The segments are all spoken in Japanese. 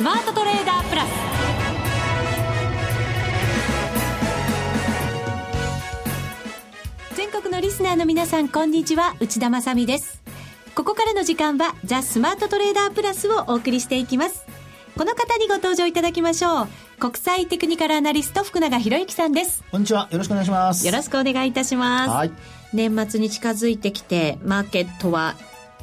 スマートトレーダープラス。全国のリスナーの皆さんこんにちは。内田まさです。ここからの時間はザ・スマートトレーダープラスをお送りしていきます。この方にご登場いただきましょう。国際テクニカルアナリスト福永博之さんです。こんにちは。よろしくお願いします。よろしくお願いいたします。はい。年末に近づいてきてマーケットは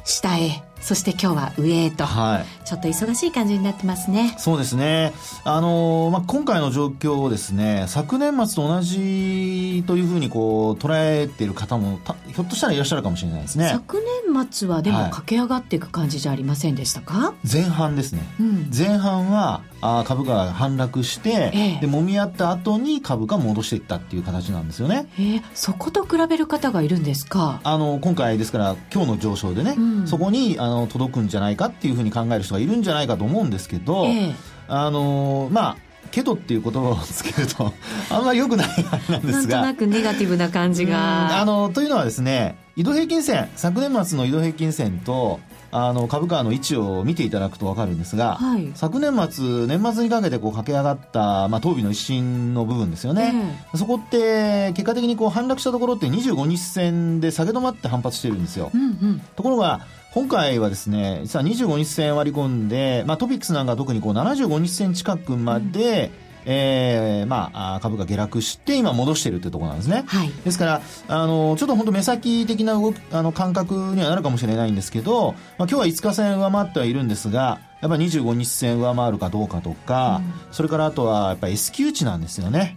下へそして今日は上へと、はい、ちょっと忙しい感じになってますね。そうですね。あのまあ、今回の状況をですね、昨年末と同じというふうにこう捉えている方もひょっとしたらいらっしゃるかもしれないですね。昨年末はでも駆け上がっていく感じじゃありませんでしたか、はい、前半ですね。うん、前半はあ株価が反落して、ええ、で揉み合った後に株価戻していったっていう形なんですよね。えー、そこと比べる方がいるんですか？あの今回ですから今日の上昇でね、うん、そこにあの届くんじゃないかっていうふうに考える人がいるんじゃないかと思うんですけど、え、あのまあけどっていう言葉をつけると あんまり良くないあれなんですがなんとなくネガティブな感じが。あのというのはですね移動平均線昨年末の移動平均線とあの株価の位置を見ていただくと分かるんですが、はい、昨年末、年末にかけてこう駆け上がった、まあ、当備の一新の部分ですよね、えー、そこって結果的にこう反落したところって25日線で下げ止まって反発してるんですよ。うんうん、ところが今回はですね実は25日線割り込んで、まあ、トピックスなんか特にこう75日線近くまで、うんえー、まあ、株が下落して、今戻しているというところなんですね。はい。ですから、あの、ちょっと本当目先的な動き、あの、感覚にはなるかもしれないんですけど、まあ、今日は5日線上回ってはいるんですが、やっぱり25日線上回るかどうかとか、うん、それからあとはやっぱり S q 値なんですよね。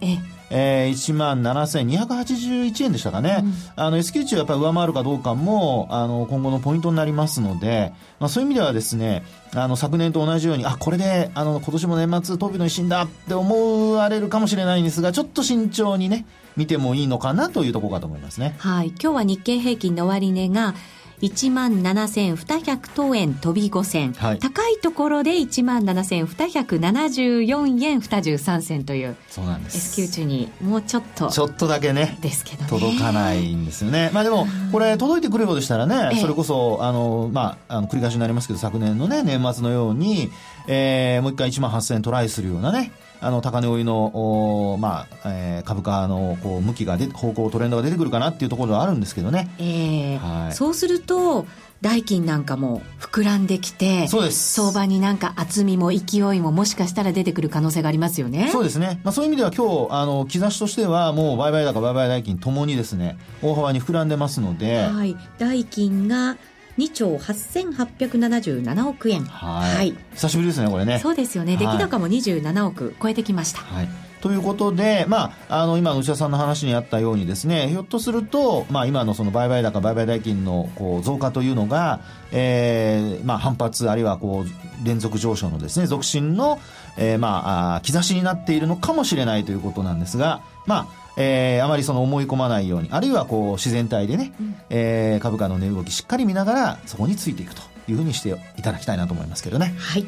ええー、1万7281円でしたかね、うん、あの S q 値をやっぱり上回るかどうかもあの今後のポイントになりますので、まあ、そういう意味ではですねあの昨年と同じようにあこれであの今年も年末飛びの一心だって思われるかもしれないんですがちょっと慎重にね見てもいいのかなというところかと思いますね。はい。今日は日経平均の終値が1万7200等円飛び5銭、はい、高いところで1万7274円23銭という。そうなんです。S q 中にもうちょっとちょっとだけねですけど、ね、届かないんですよね。まあでもこれ届いてくるようでしたらね、それこそあのまああの繰り返しになりますけど昨年のね年末のように、えー、もう一回1万8000円トライするようなねあの高値追いの、まあえー、株価のこう向きがで方向トレンドが出てくるかなっていうところはあるんですけどね、えーはい、そうすると代金なんかも膨らんできてそうです。相場になんか厚みも勢いももしかしたら出てくる可能性がありますよね。そうですね、まあ、そういう意味では今日あの兆しとしてはもう売買高売買代金ともにですね大幅に膨らんでますので、はい、代金が2兆8877億円。はい、はい、久しぶりですねこれね。そうですよね、出来高も27億超えてきました、はい。ということで、まあ、あの、今、内田さんの話にあったようにですね、ひょっとすると、まあ、今のその売買高、売買代金の、こう、増加というのが、えー、まあ、反発、あるいは、こう、連続上昇のですね、続伸の、えー、まあ、兆しになっているのかもしれないということなんですが、まあ、えー、あまりその思い込まないようにあるいはこう自然体でね、うん、えー、株価の値動きしっかり見ながらそこについていくというふうにしていただきたいなと思いますけどね。はい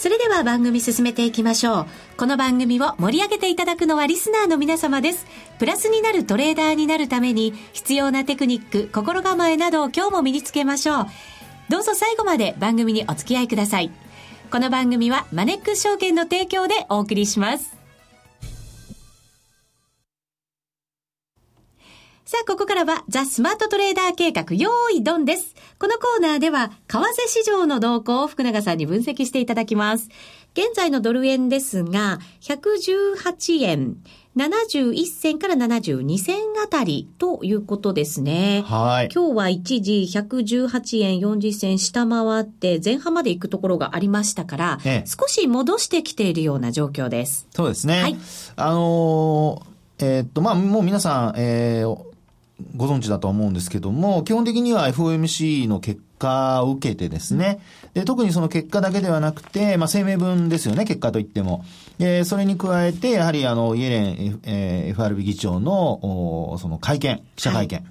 それでは番組進めていきましょう。この番組を盛り上げていただくのはリスナーの皆様です。プラスになるトレーダーになるために必要なテクニック、心構えなどを今日も身につけましょう。どうぞ最後まで番組にお付き合いください。この番組はマネックス証券の提供でお送りします。さあ、ここからは、ザ・スマートトレーダー計画、用意ドンです。このコーナーでは、為替市場の動向を福永さんに分析していただきます。現在のドル円ですが、118円。71銭から72銭あたりということですね。はい。今日は一時118円40銭下回って前半まで行くところがありましたから、ええ、少し戻してきているような状況です。そうですね。はい。あのー、えー、っと、まあ、もう皆さん、えー、ご存知だと思うんですけども、基本的には FOMC の結果を受けてですね、で特にその結果だけではなくて、まあ、声明文ですよね、結果といっても。でそれに加えて、やはりあの、イエレン、えー、FRB 議長の、その会見、記者会見。はい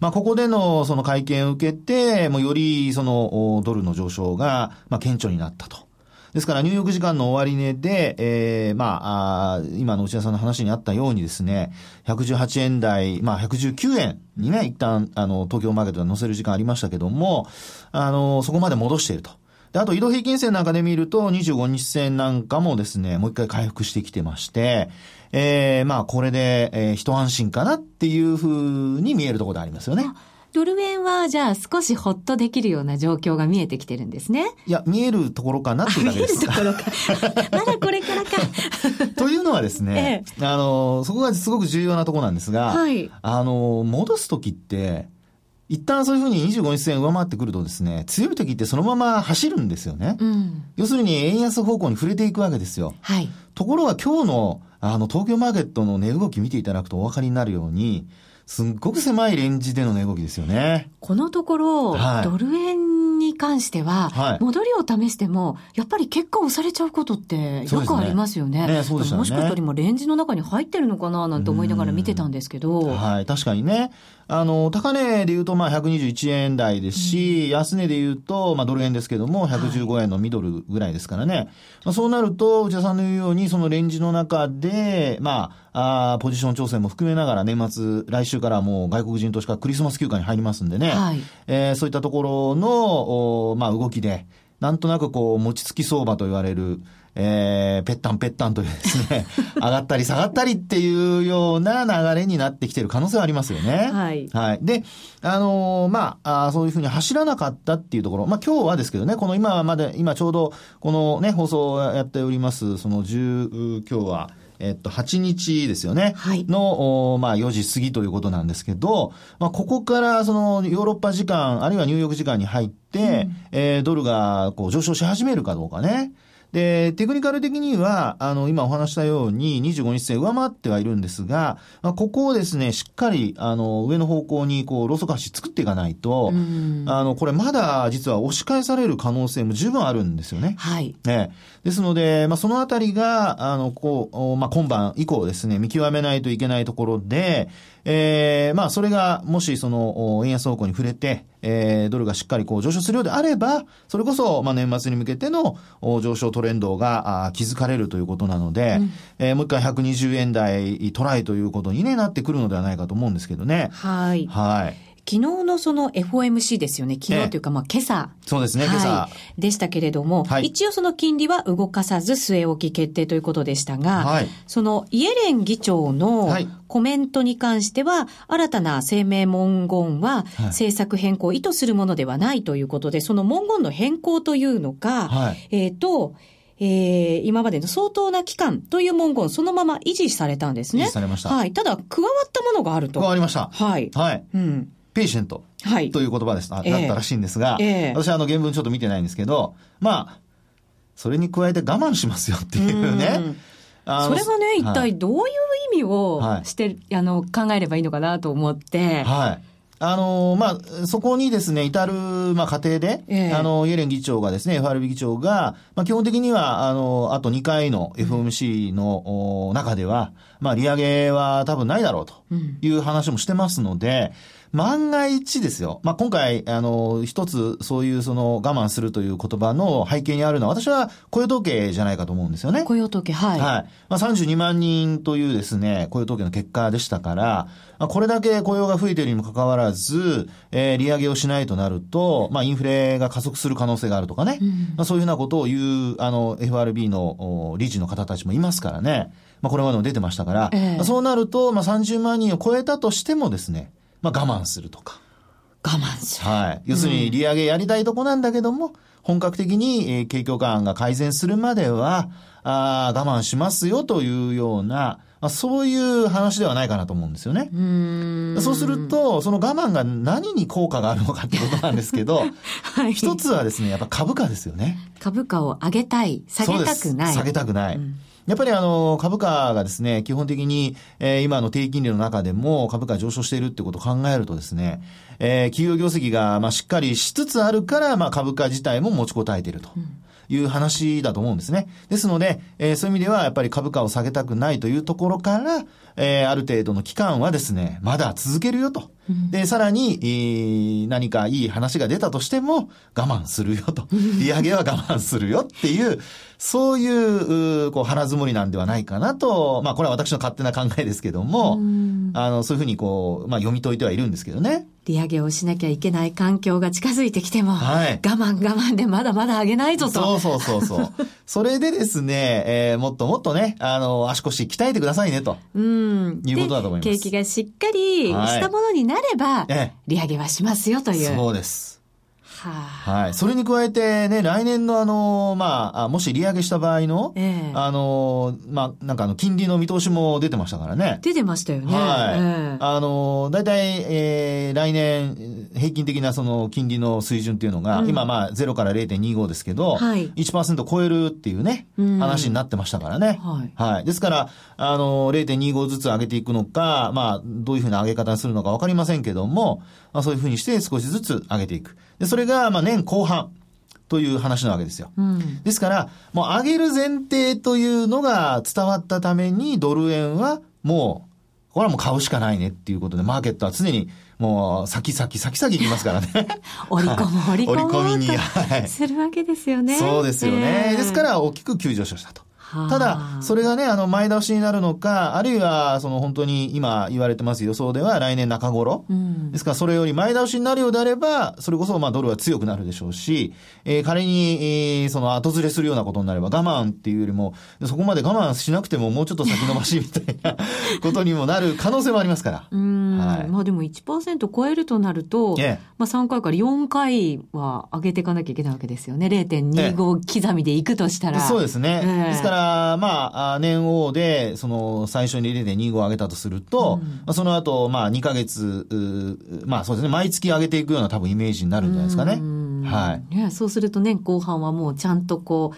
まあ、ここでのその会見を受けて、もうよりそのドルの上昇が、まあ、顕著になったと。ですから、ニューヨーク時間の終値で、えー、まあ、あ今の内田さんの話にあったようにですね、118円台、まあ、119円にね、一旦、あの、東京マーケットが乗せる時間ありましたけども、あの、そこまで戻していると。あと移動平均線なんかで見ると、25日線なんかもですね、もう一回回復してきてまして、えー、まあ、これで、えー、一安心かなっていうふうに見えるところでありますよね。ドル円はじゃあ少しほっとできるような状況が見えてきてるんですね。いや、見えるところかなっていうだけです。見えるところか。まだこれからか。というのはですね、ええ、あの、そこがすごく重要なところなんですが、はい、あの、戻すときって、一旦そういうふうに25日線上回ってくるとですね、強い時ってそのまま走るんですよね。うん、要するに円安方向に触れていくわけですよ。はい、ところが今日のあの東京マーケットの値動き見ていただくとお分かりになるように、すっごく狭いレンジでの値動きですよね。このところ、はい、ドル円に関しては、はい、戻りを試しても、やっぱり結果押されちゃうことってよくありますよね。ねねそうですねもしかしたら今レンジの中に入ってるのかななんて思いながら見てたんですけど。はい、確かにね。あの、高値で言うと、まあ、121円台ですし、うん、安値で言うと、まあ、ドル円ですけども、115円のミドルぐらいですからね。はい、まあ、そうなると、内田さんの言うように、そのレンジの中で、まあ、あポジション調整も含めながら、年末、来週からもう外国人投資家クリスマス休暇に入りますんでね。はい、えー、そういったところの、おまあ、動きで、なんとなくこう、餅つき相場と言われる、えー、ぺったんぺったんというですね、上がったり下がったりっていうような流れになってきてる可能性はありますよね。はい。はい。で、あのー、まああ、そういうふうに走らなかったっていうところ、まあ今日はですけどね、この今まで、今ちょうどこのね、放送をやっております、その10、今日は、えっと、8日ですよね。はい。の、まあ、4時過ぎということなんですけど、まあ、ここから、その、ヨーロッパ時間、あるいはニューヨーク時間に入って、うん、えー、ドルが、こう、上昇し始めるかどうかね。で、テクニカル的には、あの、今お話したように25日線上回ってはいるんですが、まあ、ここをですね、しっかり、あの、上の方向に、こう、ローソク足作っていかないと、あの、これまだ実は押し返される可能性も十分あるんですよね。はい。ね。ですので、まあ、そのあたりが、あの、こう、まあ、今晩以降ですね、見極めないといけないところで、えー、まあ、それが、もし、その、円安方向に触れて、えー、ドルがしっかりこう上昇するようであれば、それこそ、まあ、年末に向けての上昇トレンドが築かれるということなので、うん、えー、もう一回120円台トライということに、ね、なってくるのではないかと思うんですけどね。はい。はい。昨日のその FOMC ですよね。昨日というか、まあ今朝。そうですね、今朝。でしたけれども、はい、一応その金利は動かさず据え置き決定ということでしたが、はい、そのイエレン議長のコメントに関しては、新たな声明文言は政策変更を意図するものではないということで、その文言の変更というのが、はい、えっ、ー、と、えー、今までの相当な期間という文言、そのまま維持されたんですね。維持されました。はい。ただ、加わったものがあると。加わりました。はい。はい。うん。ペーシェント。はい。という言葉です。あ、だったらしいんですが、えー、私はあの原文ちょっと見てないんですけど、まあ、それに加えて我慢しますよっていうね。それはね、一体どういう意味をして、はい、あの、考えればいいのかなと思って。はい。あのまあ、そこにですね、至る、まあ、過程で、えー、あの、イエレン議長がですね、FRB 議長が、まあ、基本的には、あの、あと2回の FOMC の、中では、まあ、利上げは多分ないだろうという話もしてますので、うん万が一ですよ。まあ、今回、あの、一つ、そういうその我慢するという言葉の背景にあるのは、私は雇用統計じゃないかと思うんですよね。雇用統計、はい。はい。まあ、32万人というですね、雇用統計の結果でしたから、まあ、これだけ雇用が増えているにもかかわらず、えー、利上げをしないとなると、まあ、インフレが加速する可能性があるとかね。うん、まあ、そういうふうなことを言う、あの、FRB の理事の方たちもいますからね。まあ、これまでも出てましたから、えー、そうなると、まあ、30万人を超えたとしてもですね、まあ、我慢するとか。我慢する。はい。要するに、利上げやりたいとこなんだけども、うん、本格的に、えー、景況感が改善するまでは、あ我慢しますよというような、まあ、そういう話ではないかなと思うんですよね。うそうすると、その我慢が何に効果があるのかってことなんですけど、はい、一つはですね、やっぱ株価ですよね。株価を上げたい、下げたくない。下げたくない。うんやっぱりあの、株価がですね、基本的に、えー、今の低金利の中でも株価上昇しているってことを考えるとですね、えー、企業業績が、まあ、しっかりしつつあるから、まあ、株価自体も持ちこたえていると。いう話だと思うんですね。ですので、えー、そういう意味ではやっぱり株価を下げたくないというところから、えー、ある程度の期間はですね、まだ続けるよと。で、さらに、えー、何かいい話が出たとしても我慢するよと。利上げは我慢するよっていう、そういう、こう、腹積もりなんではないかなと、まあ、これは私の勝手な考えですけども、あの、そういうふうにこう、まあ、読み解いてはいるんですけどね。利上げをしなきゃいけない環境が近づいてきても、はい、我慢我慢でまだまだ上げないぞと。そうそうそうそう。それでですね、えー、もっともっとね、あの、足腰鍛えてくださいねと。うん。いうことだと思います。景気がしっかりしたものになれば、はい、利上げはしますよという。そうです。はい。それに加えてね、来年のあの、まあ、もし利上げした場合の、えー、あの、まあ、なんかあの、金利の見通しも出てましたからね。出てましたよね。はい。えー、あの、大体、えー、来年、平均的なその金利の水準っていうのが、うん、今まあ、0から0.25ですけど、はい、1%超えるっていうね、話になってましたからね。はい。はい。ですから、あの、0.25ずつ上げていくのか、まあ、どういうふうな上げ方にするのかわかりませんけども、まあ、そういうふうにして少しずつ上げていく。で、それが、まあ、年後半。という話なわけですよ。うん、ですから、もう上げる前提というのが伝わったために、ドル円はもう、これはもう買うしかないねっていうことで、マーケットは常にもう、先先、先先行きますからね。折り込む、折り込む。折り込みに、はい。するわけですよね。そうですよね。えー、ですから、大きく急上昇したと。ただ、それがね、あの、前倒しになるのか、あるいは、その本当に今言われてます予想では来年中頃。うん、ですから、それより前倒しになるようであれば、それこそ、まあ、ドルは強くなるでしょうし、えー、仮に、えー、その後ずれするようなことになれば、我慢っていうよりも、そこまで我慢しなくてももうちょっと先延ばしみたいな ことにもなる可能性もありますから。うん。はい、まあでも1%超えるとなると、ええ、まあ3回から4回は上げていかなきゃいけないわけですよね。0.25刻みでいくとしたら。そうですね。えー、ですから、まあ、年王で、その、最初に0.25上げたとすると、うん、まあ、その後、まあ、2ヶ月、まあそうですね、毎月上げていくような多分イメージになるんじゃないですかね。はい。いや、そうすると年後半はもうちゃんとこう、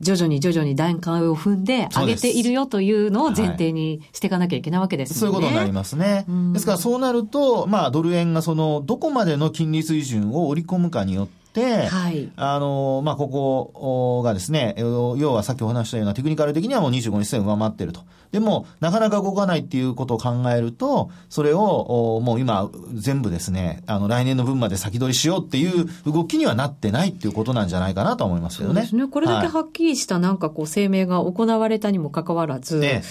徐々に徐々に段階を踏んで上げているよというのを前提にしていかなきゃいけないわけですね。そういうことになりますね。ですからそうなると、まあドル円がそのどこまでの金利水準を織り込むかによって、はい、あの、まあ、ここがですね、要はさっきお話したようなテクニカル的にはもう25日線上回ってると。でも、なかなか動かないっていうことを考えると、それを、もう今、全部ですね、あの、来年の分まで先取りしようっていう動きにはなってないっていうことなんじゃないかなと思いますけどね。そうですね。これだけはっきりしたなんかこう、声明が行われたにもかかわらず、ね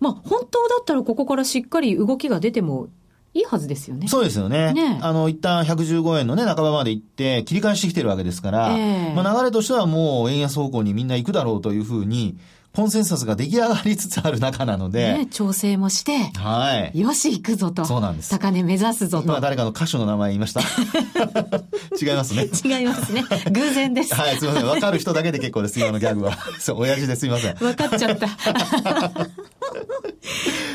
まあ、本当だったらここからしっかり動きが出てもいいはずですよね。そうですよね。ねあの、一旦115円のね、半ばまで行って、切り返してきてるわけですから、えー、まあ流れとしてはもう円安方向にみんな行くだろうというふうに、コンセンサスが出来上がりつつある中なので。ね、調整もして。はい。よし、行くぞと。そうなんです。高値目指すぞと。今誰かの歌手の名前言いました？違いますね。違いますね。偶然です。はい、すみません。わかる人だけで結構です、今のギャグは。そう、親父ですみません。わかっちゃった。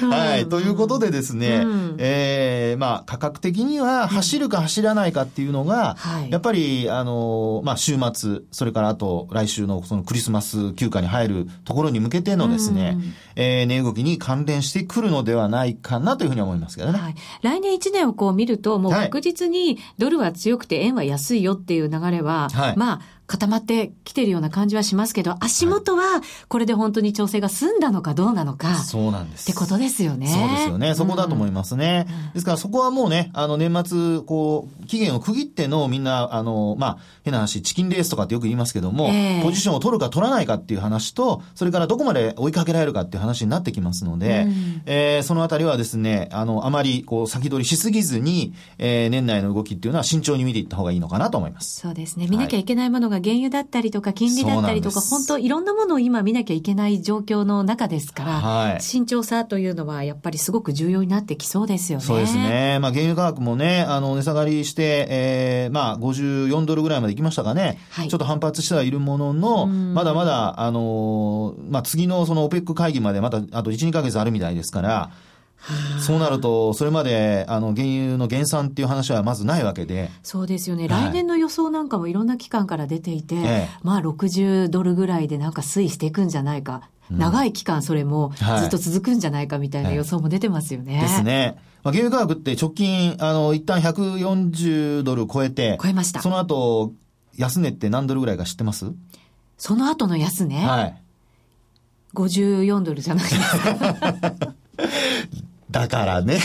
はい。ということでですね、うん、えー、まあ、価格的には走るか走らないかっていうのが、うん、やっぱり、あの、まあ、週末、それからあと来週のそのクリスマス休暇に入るところに向けてのですね、うん、えー、値動きに関連してくるのではないかなというふうに思いますけどね。はい。来年1年をこう見ると、もう確実にドルは強くて円は安いよっていう流れは、はい、まあ、固まってきてるような感じはしますけど、足元はこれで本当に調整が済んだのかどうなのか。そうなんです。ってことですよね。そうですよね。そこだと思いますね。うん、ですからそこはもうね、あの年末、こう、期限を区切ってのみんな、あの、まあ、変な話、チキンレースとかってよく言いますけども、えー、ポジションを取るか取らないかっていう話と、それからどこまで追いかけられるかっていう話になってきますので、うん、えー、そのあたりはですね、あの、あまりこう先取りしすぎずに、えー、年内の動きっていうのは慎重に見ていった方がいいのかなと思います。そうですね。見なきゃいけないものが原油だったりとか金利だったりとか、本当いろんなものを今見なきゃいけない状況の中ですから、はい、慎重さというのはやっぱりすごく重要になってきそうですよね。そうですね。まあ原油価格もね、あの値下がりして、えー、まあ54ドルぐらいまで行きましたかね。はい、ちょっと反発してはいるものの、まだまだ、あのまあ次のその OPEC 会議までまたあと1、2ヶ月あるみたいですから、そうなると、それまで、あの、原油の減産っていう話はまずないわけで。そうですよね。来年の予想なんかもいろんな機関から出ていて、ええ、まあ60ドルぐらいでなんか推移していくんじゃないか。うん、長い期間それもずっと続くんじゃないかみたいな予想も出てますよね。はい、ですね。まあ、原油価格って直近、あの、一旦140ドル超えて、超えました。その後、安値って何ドルぐらいか知ってます？その後の安値？はい。54ドルじゃないですか。だからね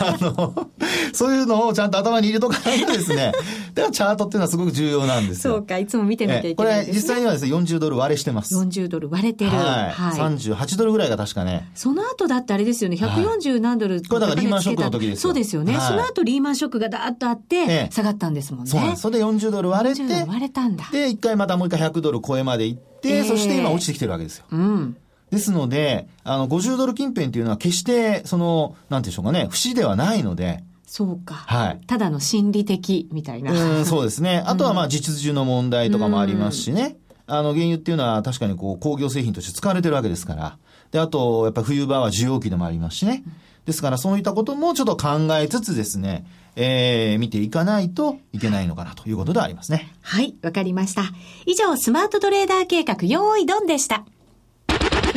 あの、そういうのをちゃんと頭に入れとかないとですね、だからチャートっていうのはすごく重要なんですよ。そうか、いつも見てなきゃいけない、ね、これ実際にはですね、40ドル割れしてます。40ドル割れてる。はい。はい、38ドルぐらいが確かね。その後だってあれですよね、140何ドル、はい、これだからリーマンショックの時ですそうですよね。はい、その後リーマンショックがダーッとあって、下がったんですもんね。そうなんです。それで40ドル割れて、割れたんだ。で、一回またもう一回100ドル超えまで行って、えー、そして今落ちてきてるわけですよ。うん。ですので、あの、50ドル近辺っていうのは決して、その、なんていうんでしょうかね、不死ではないので、そうか。はい。ただの心理的みたいな。うん、そうですね。あとはまあ実需の問題とかもありますしね。あの、原油っていうのは確かにこう工業製品として使われてるわけですから。で、あと、やっぱ冬場は需要期でもありますしね。ですからそういったこともちょっと考えつつですね、えー、見ていかないといけないのかなということでありますね。はい、わかりました。以上、スマートトレーダー計画、用意ドンでした。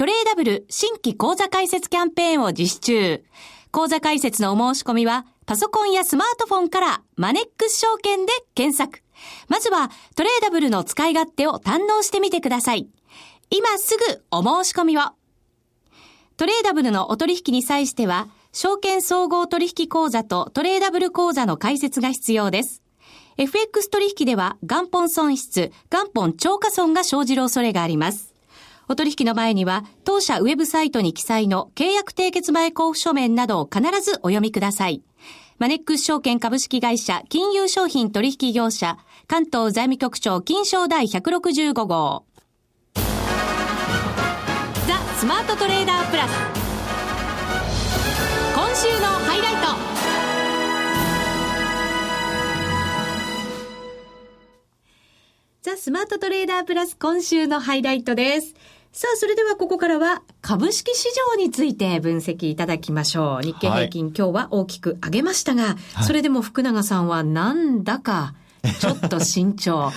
トレーダブル新規講座開設キャンペーンを実施中。講座開設のお申し込みは、パソコンやスマートフォンからマネックス証券で検索。まずはトレーダブルの使い勝手を堪能してみてください。今すぐお申し込みを。トレーダブルのお取引に際しては、証券総合取引口座とトレーダブル口座の開設が必要です。FX 取引では元本損失、元本超過損が生じる恐れがあります。お取引の前には、当社ウェブサイトに記載の契約締結前交付書面などを必ずお読みください。マネックス証券株式会社金融商品取引業者関東財務局長金賞第165号。ザ・スマートトレーダープラス。今週のハイライト。ザ・スマートトレーダープラス今週のハイライトです。さあ、それではここからは株式市場について分析いただきましょう。日経平均、はい、今日は大きく上げましたが、はい、それでも福永さんはなんだかちょっと慎重。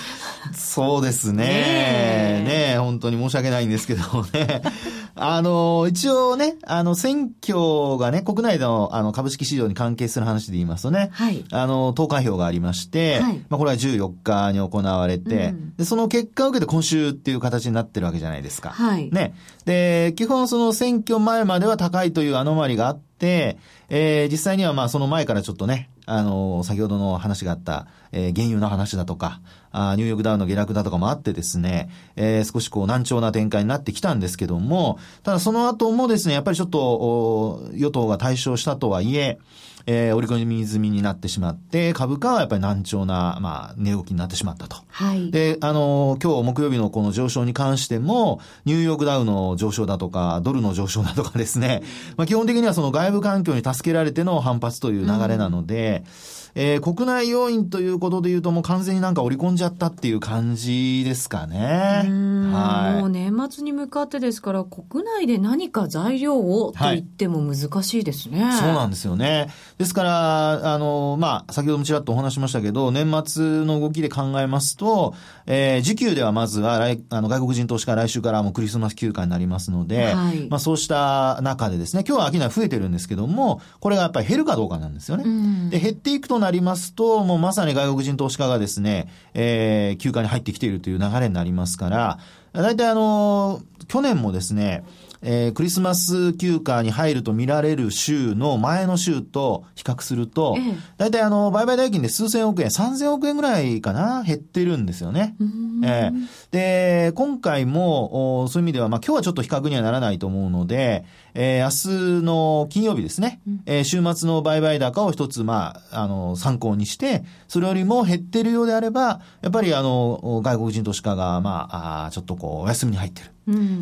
そうですね。ねえ、本当に申し訳ないんですけどね。あの、一応ね、あの、選挙がね、国内のあの株式市場に関係する話で言いますとね、はい、あの、投開票がありまして、はい、まあ、これは14日に行われて、うん、で、その結果を受けて今週っていう形になってるわけじゃないですか。はい。ね。で、基本その選挙前までは高いというアノマリがあって、えー、実際にはまあその前からちょっとね、あの、先ほどの話があった、えー、原油の話だとか、あニューヨークダウンの下落だとかもあってですね、えー、少しこう難聴な展開になってきたんですけども、ただその後もですね、やっぱりちょっと、与党が対象したとはいえ、えー、折り込み済みになってしまって、株価はやっぱり難聴な、まあ、値動きになってしまったと。はい。で、あの、今日木曜日のこの上昇に関しても、ニューヨークダウの上昇だとか、ドルの上昇だとかですね、まあ、基本的にはその外部環境に助けられての反発という流れなので、うんえー、国内要因ということで言うともう完全になんか織り込んじゃったっていう感じですかね。はい。もう年末に向かってですから、国内で何か材料をと言っても難しいですね。はい、そうなんですよね。ですから、あの、まあ、先ほどもちらっとお話しましたけど、年末の動きで考えますと、えー、時給ではまずは来、あの、外国人投資家来週からもクリスマス休暇になりますので、はい、まあ、そうした中でですね、今日は商い増えてるんですけども、これがやっぱり減るかどうかなんですよね。で、減っていくとなりますと、もうまさに外国人投資家がですね、えー、休暇に入ってきているという流れになりますから、大体あの、去年もですね、えー、クリスマス休暇に入ると見られる週の前の週と比較すると、ええ、大体あの、売買代金で数千億円、三千億円ぐらいかな、減ってるんですよね。えー、で、今回も、そういう意味では、まあ今日はちょっと比較にはならないと思うので、えー、明日の金曜日ですね、うん、えー、週末の売買高を一つ、まあ、あの、参考にして、それよりも減ってるようであれば、やっぱりあの、外国人投資家が、まあ、あちょっとこう、お休みに入ってる。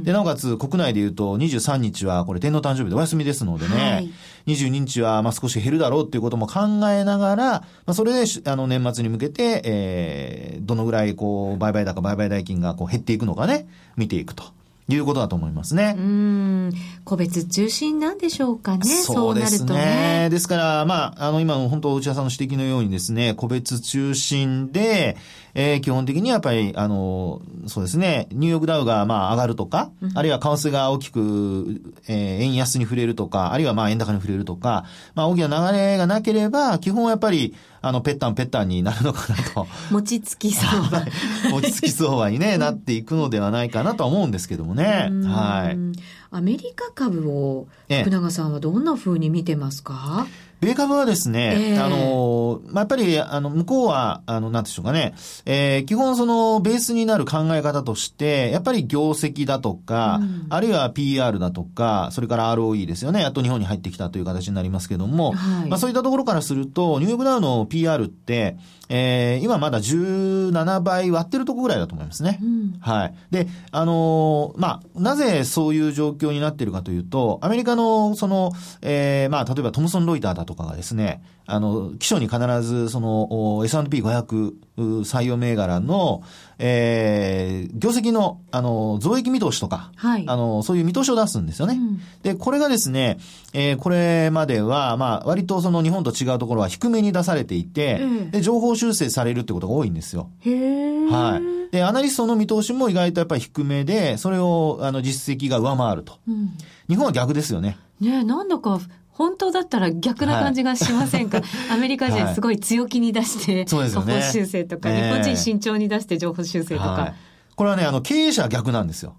で、なおかつ国内で言うと23日はこれ天皇誕生日でお休みですのでね、はい、22日はまあ少し減るだろうっていうことも考えながら、まあそれであの年末に向けて、えー、どのぐらいこう売買高売買代金がこう減っていくのかね、見ていくと。いうことだと思いますね。うん。個別中心なんでしょうかね。そうですね。ねですから、まあ、あの、今の本当内田さんの指摘のようにですね、個別中心で、えー、基本的にはやっぱり、あの、そうですね、ニューヨークダウがまあ上がるとか、うん、あるいは為替が大きく、えー、円安に触れるとか、あるいはまあ円高に触れるとか、まあ大きな流れがなければ、基本はやっぱり、あの、ペッタンペッタンになるのかなと。餅つき相場。餅つき相場にね、なっていくのではないかなとは思うんですけどもね。はい。アメリカ株を、福永さんはどんな風に見てますか、ええ米株はですね、えー、あの、まあ、やっぱり、あの、向こうは、あの、なんでしょうかね、えー、基本その、ベースになる考え方として、やっぱり業績だとか、うん、あるいは PR だとか、それから ROE ですよね、あと日本に入ってきたという形になりますけども、はい、まあ、そういったところからすると、ニューヨークダウの PR って、えー、今まだ17倍割ってるところぐらいだと思いますね。うん、はい。で、あのー、まあ、なぜそういう状況になっているかというと、アメリカの、その、えー、まあ、例えばトムソン・ロイターだとかがですね、あの、基礎に必ず、その、S&P500 採用銘柄の、えー、業績の、あの、増益見通しとか、はい、あの、そういう見通しを出すんですよね。うん、で、これがですね、えー、これまでは、まあ、割とその日本と違うところは低めに出されていて、えー、で、情報修正されるってことが多いんですよ。へー。はい。で、アナリストの見通しも意外とやっぱり低めで、それを、あの、実績が上回ると。うん、日本は逆ですよね。ねなんだか本当だったら逆な感じがしませんか、はい、アメリカ人すごい強気に出して、情報修正とか、日本人慎重に出して情報修正とか。はい、これはね、あの、経営者は逆なんですよ。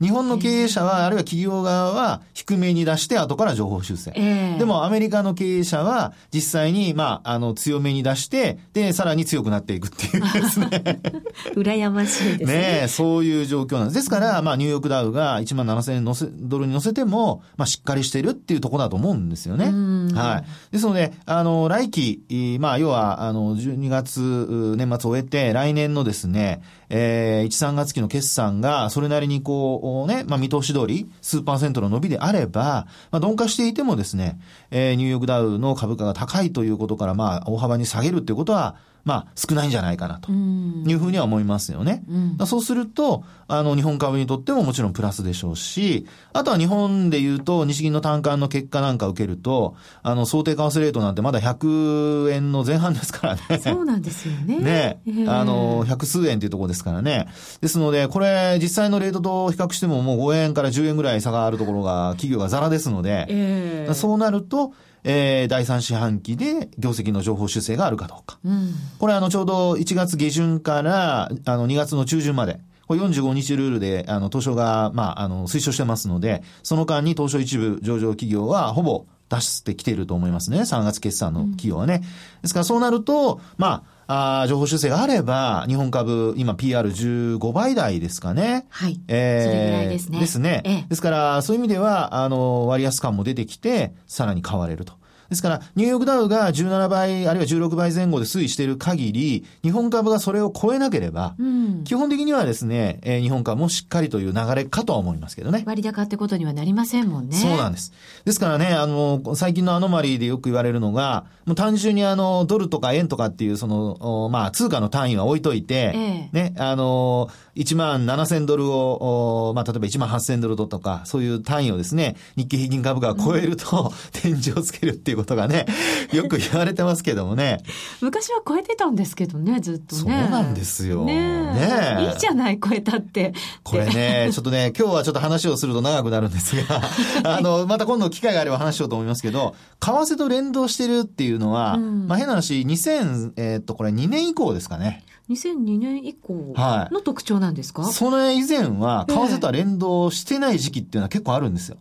日本の経営者は、あるいは企業側は低めに出して後から情報修正。えー、でもアメリカの経営者は実際に、まあ、あの、強めに出して、で、さらに強くなっていくっていうですね。羨ましいですね。ねそういう状況なんです。ですから、まあ、ニューヨークダウが1万7000円乗せ、ドルに乗せても、まあ、しっかりしてるっていうところだと思うんですよね。はい。ですので、あの、来期、まあ、要は、あの、12月、年末を終えて、来年のですね、えー、1、3月期の決算が、それなりにこう、ね、まあ見通し通り、数パーセントの伸びであれば、まあ鈍化していてもですね、えー、ニューヨークダウの株価が高いということから、まあ大幅に下げるっていうことは、まあ、少ないんじゃないかなというふうには思いますよね。うん、そうすると、あの、日本株にとってももちろんプラスでしょうし、あとは日本で言うと、日銀の単価の結果なんか受けると、あの、想定為替レートなんてまだ100円の前半ですからね。そうなんですよね。ね。えー、あの、百数円っていうところですからね。ですので、これ、実際のレートと比較してももう5円から10円ぐらい差があるところが、企業がザラですので、えー、そうなると、えー、第3四半期で業績の情報修正があるかどうか。うん、これあの、ちょうど1月下旬から、あの、2月の中旬まで、これ45日ルールで、あの、東証が、まあ、あの、推奨してますので、その間に東証一部上場企業はほぼ出してきていると思いますね。3月決算の企業はね。うん、ですからそうなると、まあ、あ情報修正があれば、日本株、今 PR15 倍台ですかね。はい。えー、それぐらいですね。ですね。ええ、ですから、そういう意味では、あの、割安感も出てきて、さらに買われると。ですから、ニューヨークダウが17倍、あるいは16倍前後で推移している限り、日本株がそれを超えなければ、うん、基本的にはですね、えー、日本株もしっかりという流れかとは思いますけどね。割高ってことにはなりませんもんね。そうなんです。ですからね、あの、最近のアノマリーでよく言われるのが、もう単純にあの、ドルとか円とかっていう、その、まあ、通貨の単位は置いといて、ええ、ね、あの、1万7千ドルを、まあ、例えば1万8千ドルとか、そういう単位をですね、日経平均株価が超えると、うん、天井をつけるっていうことがね、よく言われてますけどもね。昔は超えてたんですけどね、ずっとね。そうなんですよ。ねねいいじゃない、超えたって。これ ね、ちょっとね、今日はちょっと話をすると長くなるんですが、あの、また今度機会があれば話しようと思いますけど、為替と連動してるっていうのは、うん、まあ変な話、2000、えー、っと、これ2年以降ですかね。2002年以降の特徴なんですか、はい、それ以前は、為替とは連動してない時期っていうのは結構あるんですよ。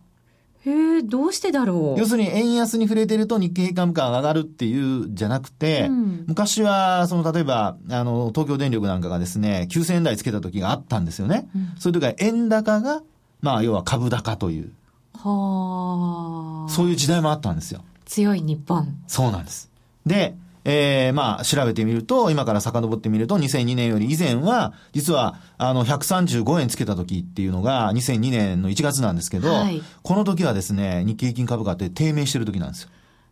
へえ、どうしてだろう？要するに円安に触れてると日経平均株価が上がるっていうじゃなくて、うん、昔は、その例えば、あの、東京電力なんかがですね、9000円台つけた時があったんですよね。うん、そういう時は円高が、まあ、要は株高という。はあ。そういう時代もあったんですよ。強い日本。そうなんです。で、えー、まあ、調べてみると、今から遡ってみると、2002年より以前は、実は、あの、135円つけた時っていうのが、2002年の1月なんですけど、はい、この時はですね、日経平均株価って低迷してる時なんですよ。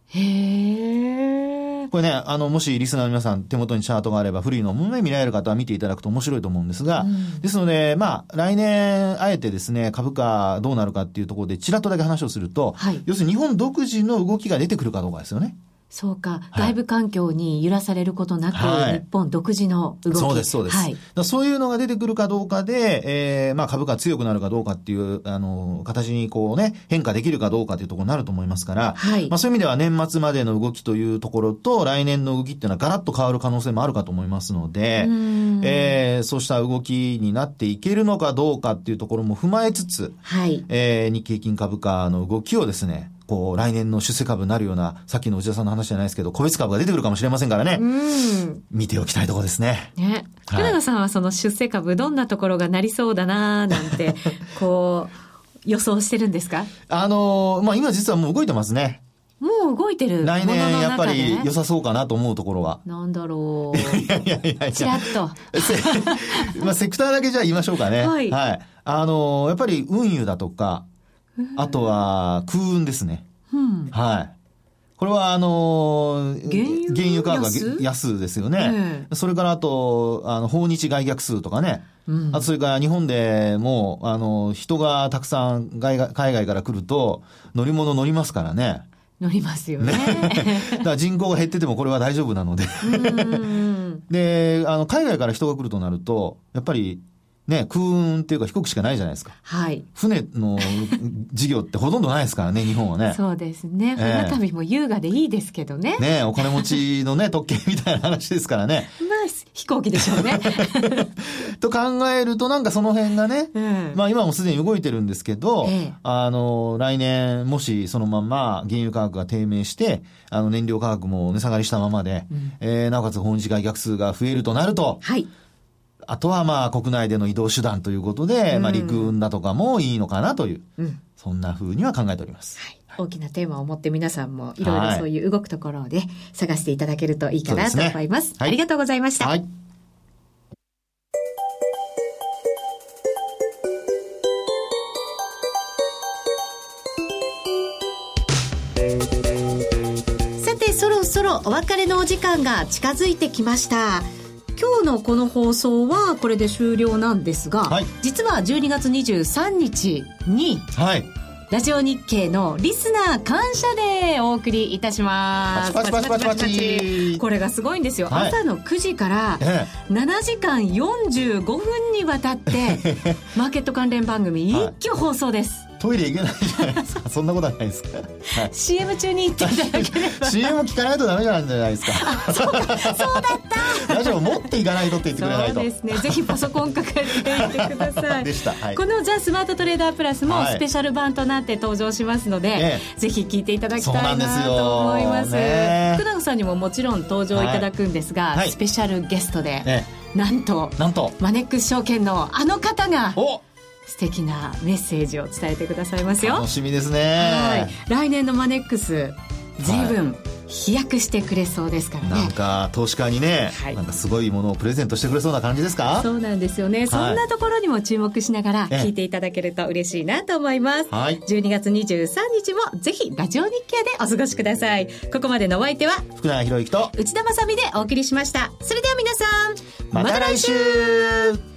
へえ。これね、あの、もしリスナーの皆さん手元にチャートがあれば、古いのもね、見られる方は見ていただくと面白いと思うんですが、うん、ですので、まあ、来年、あえてですね、株価どうなるかっていうところで、ちらっとだけ話をすると、はい、要するに日本独自の動きが出てくるかどうかですよね。そうか、外部環境に揺らされることなく、はい、日本独自の動き。そうです、そうです。はい、そういうのが出てくるかどうかで、えー、まあ株価強くなるかどうかっていう、あの、形にこうね、変化できるかどうかというところになると思いますから、はい、まあそういう意味では年末までの動きというところと、来年の動きっていうのはガラッと変わる可能性もあるかと思いますので、えー、そうした動きになっていけるのかどうかっていうところも踏まえつつ、はい、えー、日経平均株価の動きをですね、こう、来年の出世株になるような、さっきの内田さんの話じゃないですけど、個別株が出てくるかもしれませんからね。うん。見ておきたいところですね。ね。福永さんはその出世株、どんなところがなりそうだななんて、こう、予想してるんですか？あのまあ、今実はもう動いてますね。もう動いてる来年やっぱり良さそうかなと思うところは。なんだろう。いやいやいやちらっと。まあ、セクターだけじゃあ言いましょうかね。はい。はい。あのやっぱり運輸だとか、あとは空運ですね。うん、はい。これは、あのー、原油価格が安？ですよね。えー、それからあと、あの、訪日外客数とかね。うん、あと、それから日本でも、あの、人がたくさん海外海外から来ると、乗り物乗りますからね。乗りますよね。ね だから人口が減っててもこれは大丈夫なのでで、あの、海外から人が来るとなると、やっぱりね、空運っていうか飛行機しかないじゃないですか。はい。船の事業ってほとんどないですからね、日本はね。そうですね。船旅も優雅でいいですけどね。ねお金持ちのね、特権みたいな話ですからね。まあ、飛行機でしょうね。と考えると、なんかその辺がね、うん、まあ今もすでに動いてるんですけど、ええ、あの、来年、もしそのまま原油価格が低迷して、あの燃料価格も値下がりしたままで、うん、えー、なおかつ本日外逆数が増えるとなると、はい。あとはまあ国内での移動手段ということで、うん、まあ陸運だとかもいいのかなという、うん、そんなふうには考えております。はい大きなテーマを持って皆さんもいろいろそういう動くところで探していただけるといいかなと思います。すねはい、ありがとうございました。はいさてそろそろお別れのお時間が近づいてきました。今日のこの放送はこれで終了なんですが、はい、実は12月23日に、はい、ラジオ日経のリスナー感謝デーお送りいたします。パチパチパチパチパチ これがすごいんですよ。はい、朝の9時から7時間45分にわたって、マーケット関連番組一挙放送です。トイレ行けないじゃないですか。そんなことはないですか。はい、CM 中に行っていただければ。CM 聞かないとダメじゃないですか。そうか、そうだった。ラジオ持っていかないとって言ってくれないと。そうですね。ぜひパソコン抱えていてください。でした。はい、このザ・スマートトレーダープラスもスペシャル版となって登場しますので、はい、ぜひ聞いていただきたいなと思います。ね、福永さんにももちろん登場いただくんですが、はい、スペシャルゲストで、ね、なんと、なんと、マネックス証券のあの方が、お素敵なメッセージを伝えてくださいますよ。楽しみですね。はい。来年のマネックス随分飛躍してくれそうですからね、なんか投資家にね、はい、なんかすごいものをプレゼントしてくれそうな感じですか？そうなんですよね、はい、そんなところにも注目しながら聞いていただけると嬉しいなと思います、はい、12月23日もぜひラジオ日経でお過ごしください。ここまでのお相手は福永博之と内田まさでお送りしました。それでは皆さんまた来週